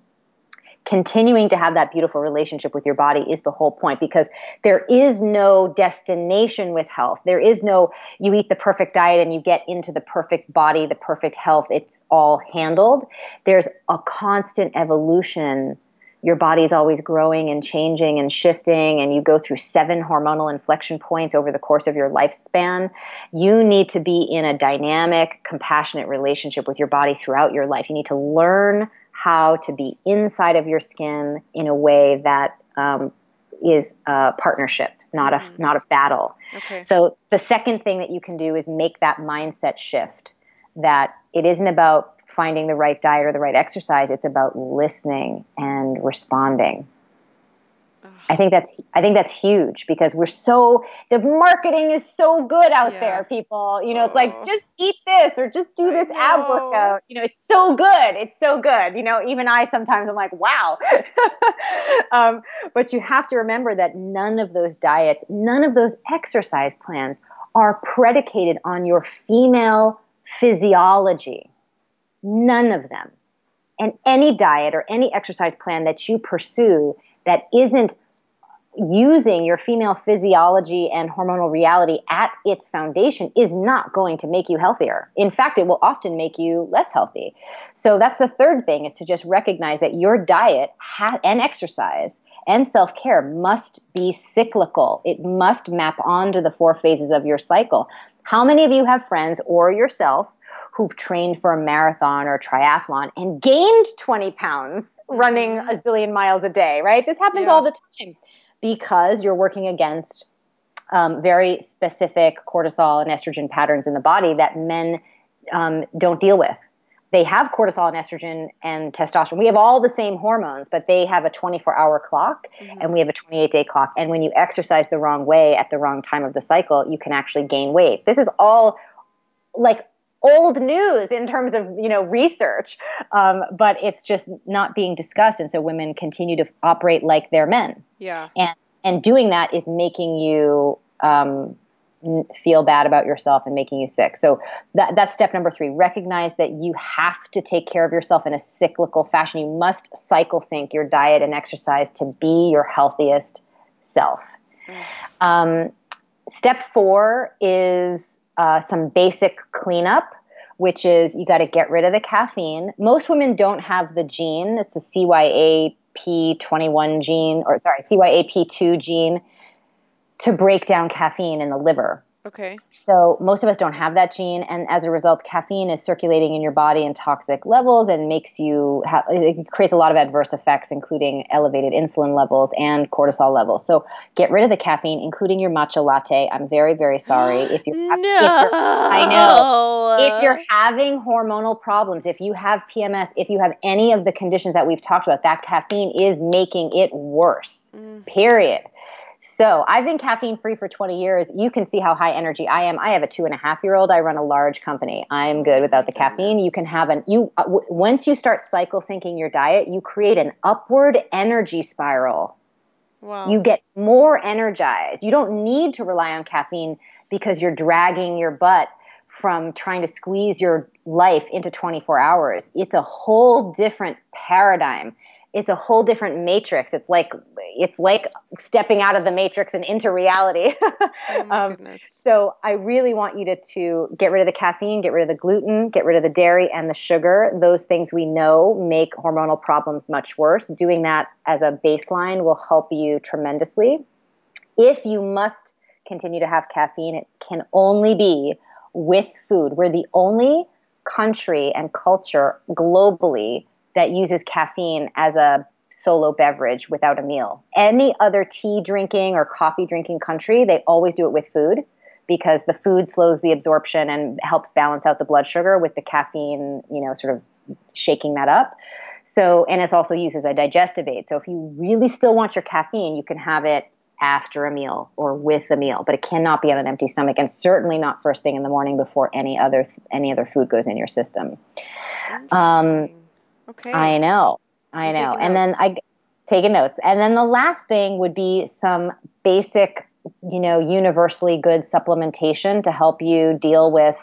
continuing to have that beautiful relationship with your body is the whole point because there is no destination with health. There is no you eat the perfect diet and you get into the perfect body the perfect health. It's all handled. There's a constant evolution. Your body is always growing and changing and shifting, and you go through seven hormonal inflection points over the course of your lifespan, you need to be in a dynamic, compassionate relationship with your body throughout your life. You need to learn how to be inside of your skin in a way that um, is a partnership, not mm-hmm. a not a battle. Okay. So the second thing that you can do is make that mindset shift that it isn't about finding the right diet or the right exercise. It's about listening and responding. I think that's I think that's huge because we're so the marketing is so good out yeah. there, people. You know, it's like just eat this or just do this ab workout. You know, it's so good. It's so good. You know, even I sometimes I'm like, wow. um, but you have to remember that none of those diets, none of those exercise plans are predicated on your female physiology. None of them. And any diet or any exercise plan that you pursue that isn't using your female physiology and hormonal reality at its foundation is not going to make you healthier. In fact, it will often make you less healthy. So that's the third thing is to just recognize that your diet ha- and exercise and self-care must be cyclical. It must map onto the four phases of your cycle. How many of you have friends or yourself who've trained for a marathon or a triathlon and gained 20 pounds running a zillion miles a day, right? This happens yeah. all the time because you're working against um, very specific cortisol and estrogen patterns in the body that men um, don't deal with. They have cortisol and estrogen and testosterone. We have all the same hormones, but they have a 24 hour clock mm-hmm. and we have a 28 day clock. And when you exercise the wrong way at the wrong time of the cycle, you can actually gain weight. This is all like old news in terms of you know research, um, but it's just not being discussed, and so women continue to operate like they're men. Yeah, and and doing that is making you um, feel bad about yourself and making you sick. So that, that's step number three. Recognize that you have to take care of yourself in a cyclical fashion. You must cycle sync your diet and exercise to be your healthiest self. Um, step four is uh, some basic cleanup, which is you got to get rid of the caffeine. Most women don't have the gene. It's the CYAP21 gene, or sorry, CYAP2 gene to break down caffeine in the liver. Okay. So most of us don't have that gene, and as a result, caffeine is circulating in your body in toxic levels and makes you have it creates a lot of adverse effects, including elevated insulin levels and cortisol levels. So get rid of the caffeine, including your matcha latte. I'm very very sorry if you're, no. if you're I know if you're having hormonal problems, if you have PMS, if you have any of the conditions that we've talked about, that caffeine is making it worse. Mm. Period. So I've been caffeine free for 20 years. You can see how high energy I am. I have a two and a half year old. I run a large company. I'm good without the caffeine. You can have an you uh, w- once you start cycle syncing your diet, you create an upward energy spiral. Wow. You get more energized. You don't need to rely on caffeine because you're dragging your butt from trying to squeeze your life into 24 hours. It's a whole different paradigm it's a whole different matrix. It's like it's like stepping out of the matrix and into reality. oh um. So I really want you to to get rid of the caffeine, get rid of the gluten, get rid of the dairy and the sugar. Those things we know make hormonal problems much worse. Doing that as a baseline will help you tremendously. If you must continue to have caffeine, it can only be with food. We're the only country and culture globally that uses caffeine as a solo beverage without a meal. Any other tea drinking or coffee drinking country, they always do it with food because the food slows the absorption and helps balance out the blood sugar with the caffeine, you know, sort of shaking that up. So, and it's also used as a digestive aid. So, if you really still want your caffeine, you can have it after a meal or with a meal, but it cannot be on an empty stomach, and certainly not first thing in the morning before any other any other food goes in your system. Um, okay. I know, I I'm know, and then I taking notes, and then the last thing would be some basic, you know, universally good supplementation to help you deal with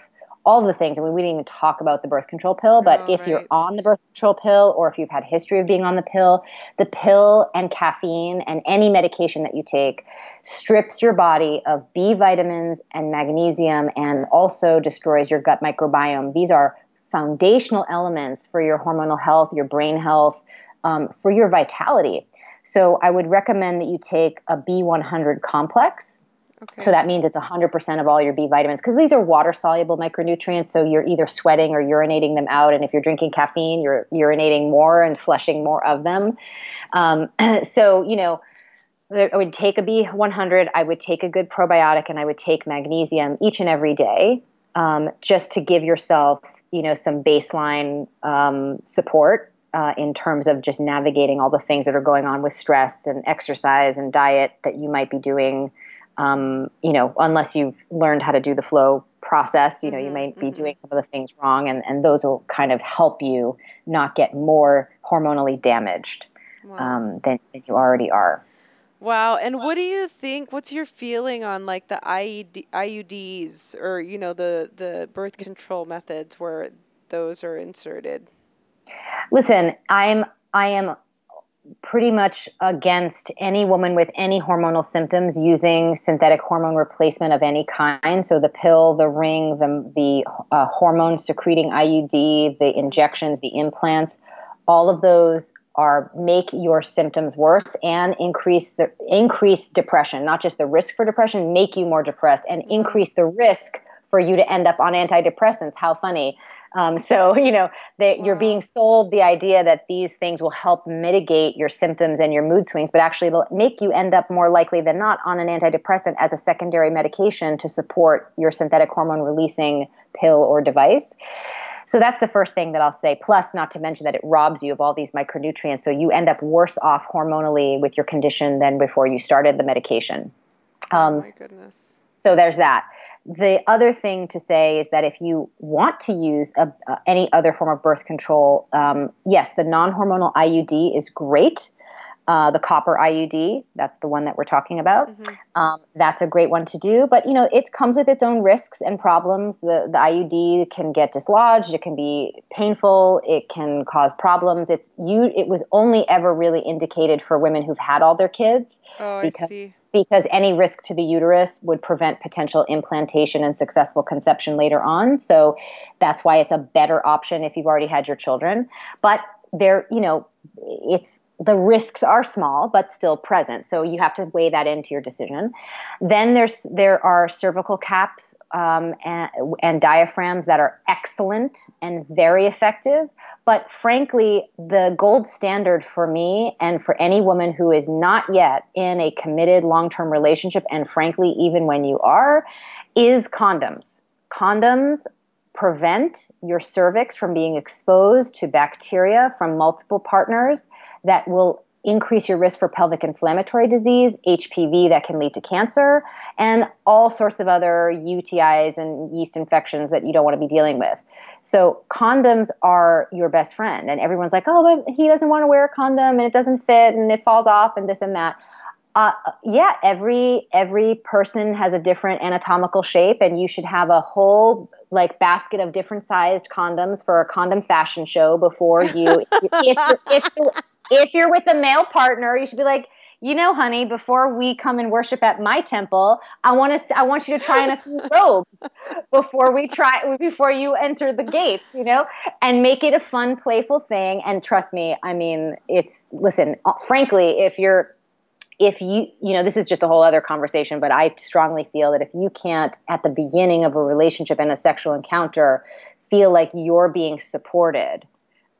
all the things. I mean, we didn't even talk about the birth control pill, but oh, if right. you're on the birth control pill or if you've had history of being on the pill, the pill and caffeine and any medication that you take strips your body of B vitamins and magnesium and also destroys your gut microbiome. These are foundational elements for your hormonal health, your brain health, um, for your vitality. So I would recommend that you take a B100 complex Okay. So that means it's 100% of all your B vitamins because these are water soluble micronutrients. So you're either sweating or urinating them out. And if you're drinking caffeine, you're urinating more and flushing more of them. Um, so, you know, I would take a B100, I would take a good probiotic, and I would take magnesium each and every day um, just to give yourself, you know, some baseline um, support uh, in terms of just navigating all the things that are going on with stress and exercise and diet that you might be doing um, you know, unless you've learned how to do the flow process, you know, mm-hmm, you might be mm-hmm. doing some of the things wrong, and, and those will kind of help you not get more hormonally damaged wow. um, than, than you already are. Wow. And what do you think? What's your feeling on like the IUD, IUDs or, you know, the, the birth control methods where those are inserted? Listen, I'm, I am pretty much against any woman with any hormonal symptoms using synthetic hormone replacement of any kind. So the pill, the ring, the, the uh, hormone secreting IUD, the injections, the implants, all of those are make your symptoms worse and increase the increase depression, not just the risk for depression, make you more depressed and increase the risk for you to end up on antidepressants. How funny. Um, so, you know, that wow. you're being sold the idea that these things will help mitigate your symptoms and your mood swings, but actually it'll make you end up more likely than not on an antidepressant as a secondary medication to support your synthetic hormone releasing pill or device. So that's the first thing that I'll say. Plus, not to mention that it robs you of all these micronutrients. So you end up worse off hormonally with your condition than before you started the medication. Oh um, oh my goodness. So there's that. The other thing to say is that if you want to use a, uh, any other form of birth control, um, yes, the non hormonal IUD is great. Uh, the copper IUD, that's the one that we're talking about. Mm-hmm. Um, that's a great one to do, but you know it comes with its own risks and problems. The the IUD can get dislodged. It can be painful. It can cause problems. It's you. It was only ever really indicated for women who've had all their kids. Oh, because, I see because any risk to the uterus would prevent potential implantation and successful conception later on. So that's why it's a better option if you've already had your children. But there, you know, it's the risks are small but still present. So you have to weigh that into your decision. Then there's there are cervical caps um, and, and diaphragms that are excellent and very effective. But frankly the gold standard for me and for any woman who is not yet in a committed long-term relationship and frankly even when you are is condoms. Condoms prevent your cervix from being exposed to bacteria from multiple partners that will increase your risk for pelvic inflammatory disease, HPV that can lead to cancer, and all sorts of other UTIs and yeast infections that you don't want to be dealing with. So condoms are your best friend, and everyone's like, "Oh, he doesn't want to wear a condom, and it doesn't fit, and it falls off, and this and that." Uh, yeah, every every person has a different anatomical shape, and you should have a whole like basket of different sized condoms for a condom fashion show before you if, if, if, if you're with a male partner, you should be like, you know, honey, before we come and worship at my temple, I want to I want you to try on a few robes before we try before you enter the gates, you know, and make it a fun, playful thing. And trust me, I mean, it's listen, uh, frankly, if you're if you you know this is just a whole other conversation but i strongly feel that if you can't at the beginning of a relationship and a sexual encounter feel like you're being supported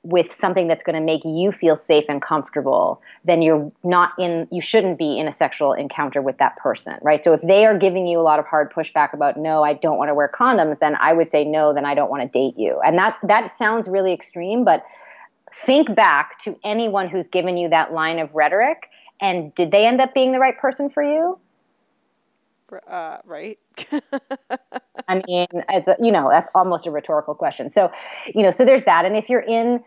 with something that's going to make you feel safe and comfortable, then you're not in, you shouldn't be in a sexual encounter with that person, right? So if they are giving you a lot of hard pushback about, no, I don't want to wear condoms, then I would say, no, then I don't want to date you. And that, that sounds really extreme, but think back to anyone who's given you that line of rhetoric and did they end up being the right person for you? Uh, right. I mean, as a, you know, that's almost a rhetorical question. So, you know, so there's that. And if you're in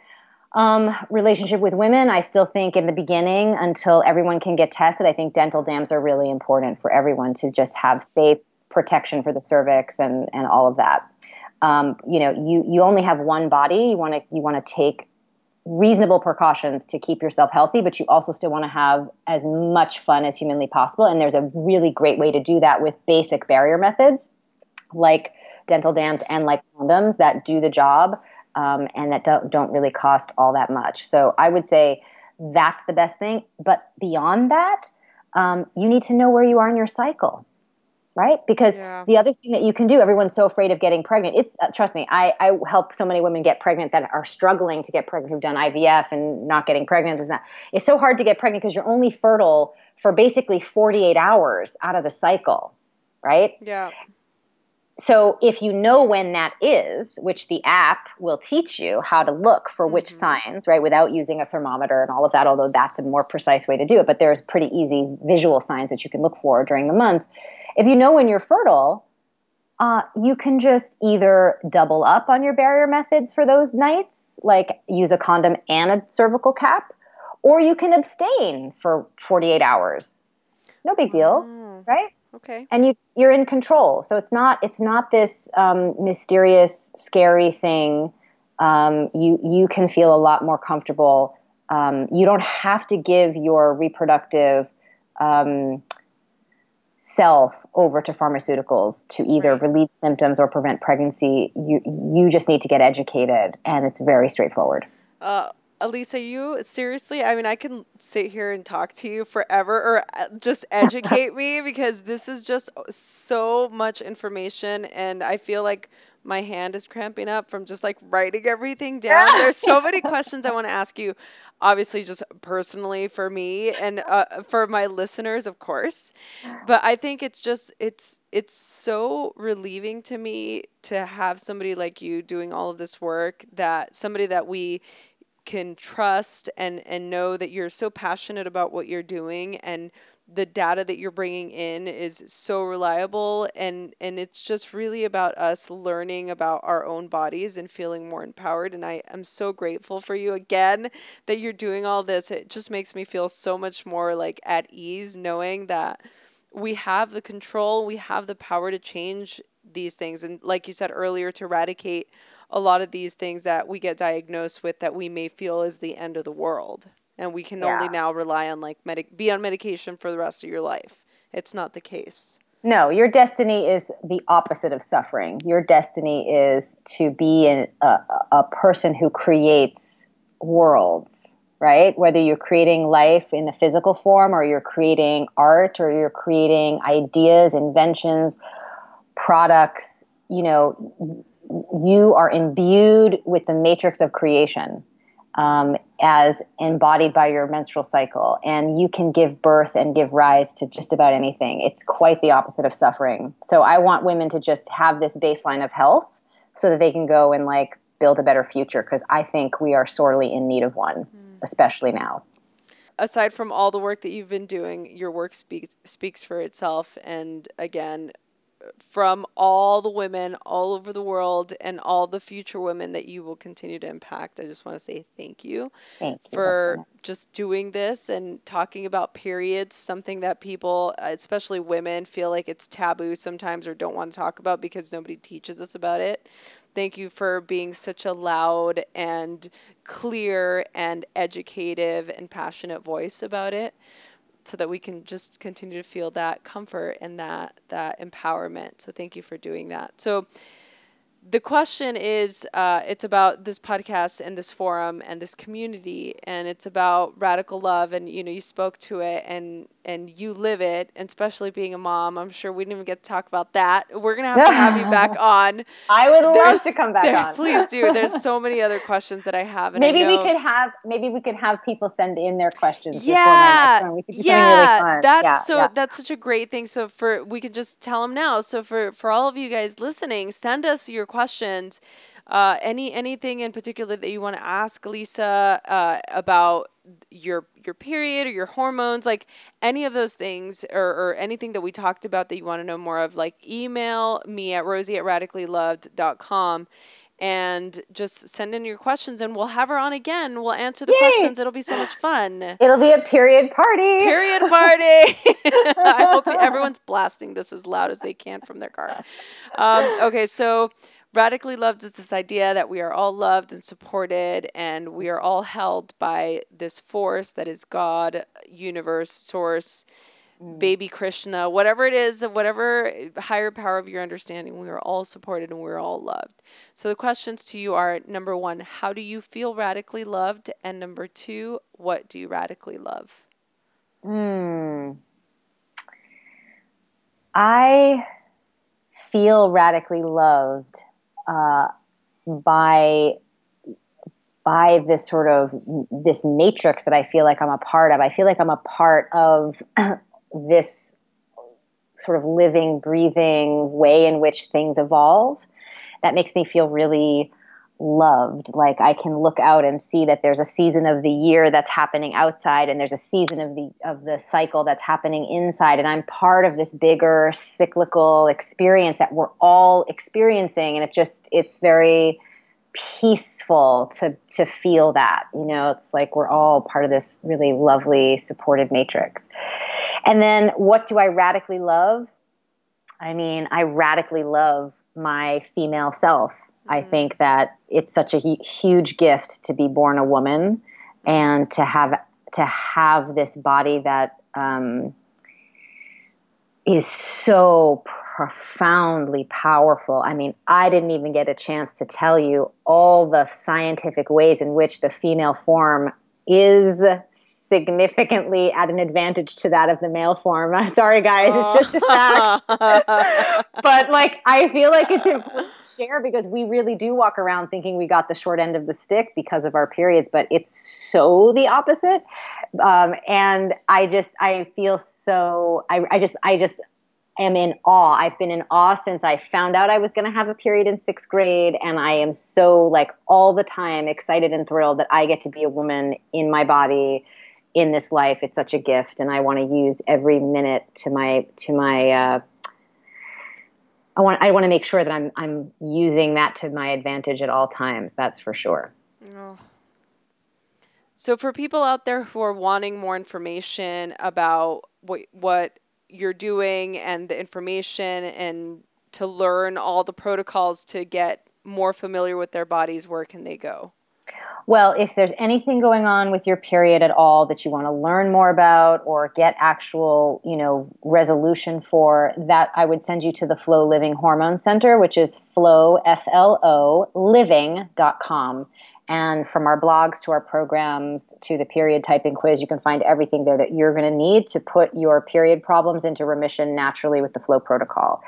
um, relationship with women, I still think in the beginning, until everyone can get tested, I think dental dams are really important for everyone to just have safe protection for the cervix and and all of that. Um, you know, you you only have one body. You want to you want to take reasonable precautions to keep yourself healthy, but you also still want to have as much fun as humanly possible. And there's a really great way to do that with basic barrier methods like dental dams and like condoms that do the job um, and that don't, don't really cost all that much. So I would say that's the best thing. But beyond that, um, you need to know where you are in your cycle right? Because yeah. the other thing that you can do, everyone's so afraid of getting pregnant. It's uh, trust me, I, I help so many women get pregnant that are struggling to get pregnant who've done IVF and not getting pregnant. Is that it's so hard to get pregnant because you're only fertile for basically 48 hours out of the cycle, right? Yeah. So if you know when that is, which the app will teach you how to look for which mm-hmm. signs, right, without using a thermometer and all of that, although that's a more precise way to do it, but there's pretty easy visual signs that you can look for during the month if you know when you're fertile, uh, you can just either double up on your barrier methods for those nights, like use a condom and a cervical cap, or you can abstain for 48 hours. No big deal, mm. right? Okay. And you you're in control, so it's not it's not this um, mysterious, scary thing. Um, you you can feel a lot more comfortable. Um, you don't have to give your reproductive um, self over to pharmaceuticals to either right. relieve symptoms or prevent pregnancy. You you just need to get educated, and it's very straightforward. Uh, Alisa, you seriously? I mean, I can sit here and talk to you forever, or uh, just educate me because this is just so much information, and I feel like my hand is cramping up from just like writing everything down. There's so many questions I want to ask you, obviously, just personally for me and uh, for my listeners, of course. But I think it's just it's it's so relieving to me to have somebody like you doing all of this work. That somebody that we can trust and and know that you're so passionate about what you're doing and the data that you're bringing in is so reliable and and it's just really about us learning about our own bodies and feeling more empowered and I am so grateful for you again that you're doing all this. It just makes me feel so much more like at ease knowing that we have the control we have the power to change these things and like you said earlier to eradicate a lot of these things that we get diagnosed with that we may feel is the end of the world and we can yeah. only now rely on like medic be on medication for the rest of your life. It's not the case. No, your destiny is the opposite of suffering. Your destiny is to be an, a, a person who creates worlds, right? Whether you're creating life in the physical form or you're creating art or you're creating ideas, inventions, products, you know, you are imbued with the matrix of creation um, as embodied by your menstrual cycle. And you can give birth and give rise to just about anything. It's quite the opposite of suffering. So I want women to just have this baseline of health so that they can go and like build a better future because I think we are sorely in need of one, mm. especially now. Aside from all the work that you've been doing, your work speaks speaks for itself. And again, from all the women all over the world and all the future women that you will continue to impact. I just want to say thank you, thank you. for just doing this and talking about periods, something that people, especially women, feel like it's taboo sometimes or don't want to talk about because nobody teaches us about it. thank you for being such a loud and clear and educative and passionate voice about it so that we can just continue to feel that comfort and that that empowerment. So thank you for doing that. So the question is uh, it's about this podcast and this forum and this community and it's about radical love and you know you spoke to it and and you live it and especially being a mom i'm sure we didn't even get to talk about that. We're gonna have to have you back on. I would love to come back there, on. please do. There's so many other questions that i have maybe I we could have maybe we could have people send in their questions yeah. yeah. really that's yeah, so yeah. that's such a great thing. So for we could just tell them now. So for for all of you guys listening send us your questions uh, any anything in particular that you want to ask Lisa uh, about your your period or your hormones, like any of those things, or, or anything that we talked about that you want to know more of, like email me at rosie at radicallyloved.com and just send in your questions and we'll have her on again. We'll answer the Yay! questions. It'll be so much fun. It'll be a period party. Period party. I hope everyone's blasting this as loud as they can from their car. Um, okay, so Radically loved is this idea that we are all loved and supported, and we are all held by this force that is God, universe, source, mm. baby Krishna, whatever it is, whatever higher power of your understanding, we are all supported and we're all loved. So the questions to you are number one, how do you feel radically loved? And number two, what do you radically love? Hmm. I feel radically loved uh, by by this sort of this matrix that I feel like I'm a part of. I feel like I'm a part of this sort of living, breathing way in which things evolve. That makes me feel really loved. Like I can look out and see that there's a season of the year that's happening outside and there's a season of the of the cycle that's happening inside and I'm part of this bigger cyclical experience that we're all experiencing and it just it's very peaceful to to feel that. You know, it's like we're all part of this really lovely supported matrix. And then what do I radically love? I mean, I radically love my female self I mm-hmm. think that it's such a huge gift to be born a woman and to have to have this body that um, is so profoundly powerful. I mean, I didn't even get a chance to tell you all the scientific ways in which the female form is significantly at an advantage to that of the male form. Sorry, guys, it's just a fact. but like, I feel like it's important to share because we really do walk around thinking we got the short end of the stick because of our periods, but it's so the opposite. Um, and I just, I feel so, I, I just, I just, am in awe. I've been in awe since I found out I was going to have a period in sixth grade. And I am so, like, all the time excited and thrilled that I get to be a woman in my body in this life. It's such a gift, and I want to use every minute to my to my. Uh, I want I want to make sure that I'm I'm using that to my advantage at all times. That's for sure. Oh. So for people out there who are wanting more information about what what you're doing and the information and to learn all the protocols to get more familiar with their bodies, where can they go? Well, if there's anything going on with your period at all that you want to learn more about or get actual, you know, resolution for, that I would send you to the FLO Living Hormone Center, which is flow, F L O, living.com. And from our blogs to our programs to the period typing quiz, you can find everything there that you're going to need to put your period problems into remission naturally with the FLO protocol.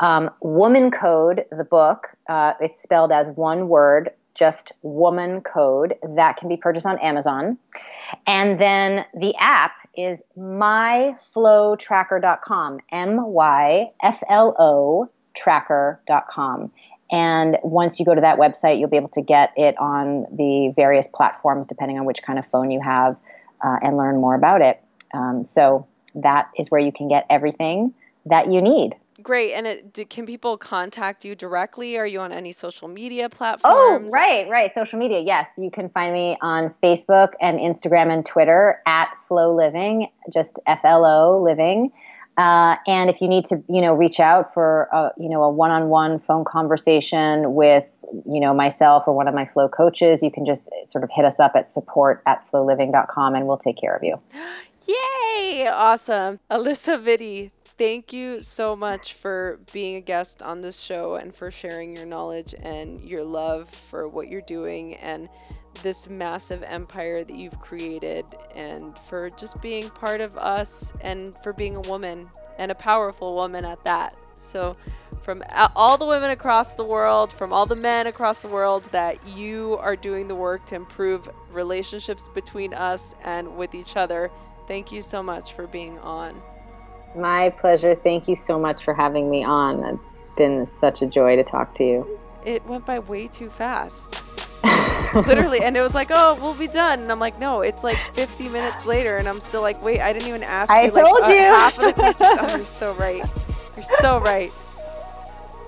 Um, WomanCode, the book, uh, it's spelled as one word, just WomanCode that can be purchased on Amazon. And then the app is myflotracker.com, M Y F L O tracker.com. And once you go to that website, you'll be able to get it on the various platforms, depending on which kind of phone you have, uh, and learn more about it. Um, so that is where you can get everything that you need. Great. And it, do, can people contact you directly? Are you on any social media platforms? Oh, right, right. Social media. Yes. You can find me on Facebook and Instagram and Twitter at FLO Living, just F L O Living. Uh, and if you need to, you know, reach out for a, you know a one-on-one phone conversation with you know, myself or one of my flow coaches, you can just sort of hit us up at support at floliving.com and we'll take care of you. Yay! Awesome. Alisa Vitti, thank you so much for being a guest on this show and for sharing your knowledge and your love for what you're doing and this massive empire that you've created and for just being part of us and for being a woman and a powerful woman at that. So, from all the women across the world, from all the men across the world, that you are doing the work to improve relationships between us and with each other. Thank you so much for being on. My pleasure. Thank you so much for having me on. It's been such a joy to talk to you. It went by way too fast. Literally, and it was like, "Oh, we'll be done," and I'm like, "No, it's like 50 minutes later," and I'm still like, "Wait, I didn't even ask I you." told like, you. Uh, half of the questions. oh, you're so right. You're so right.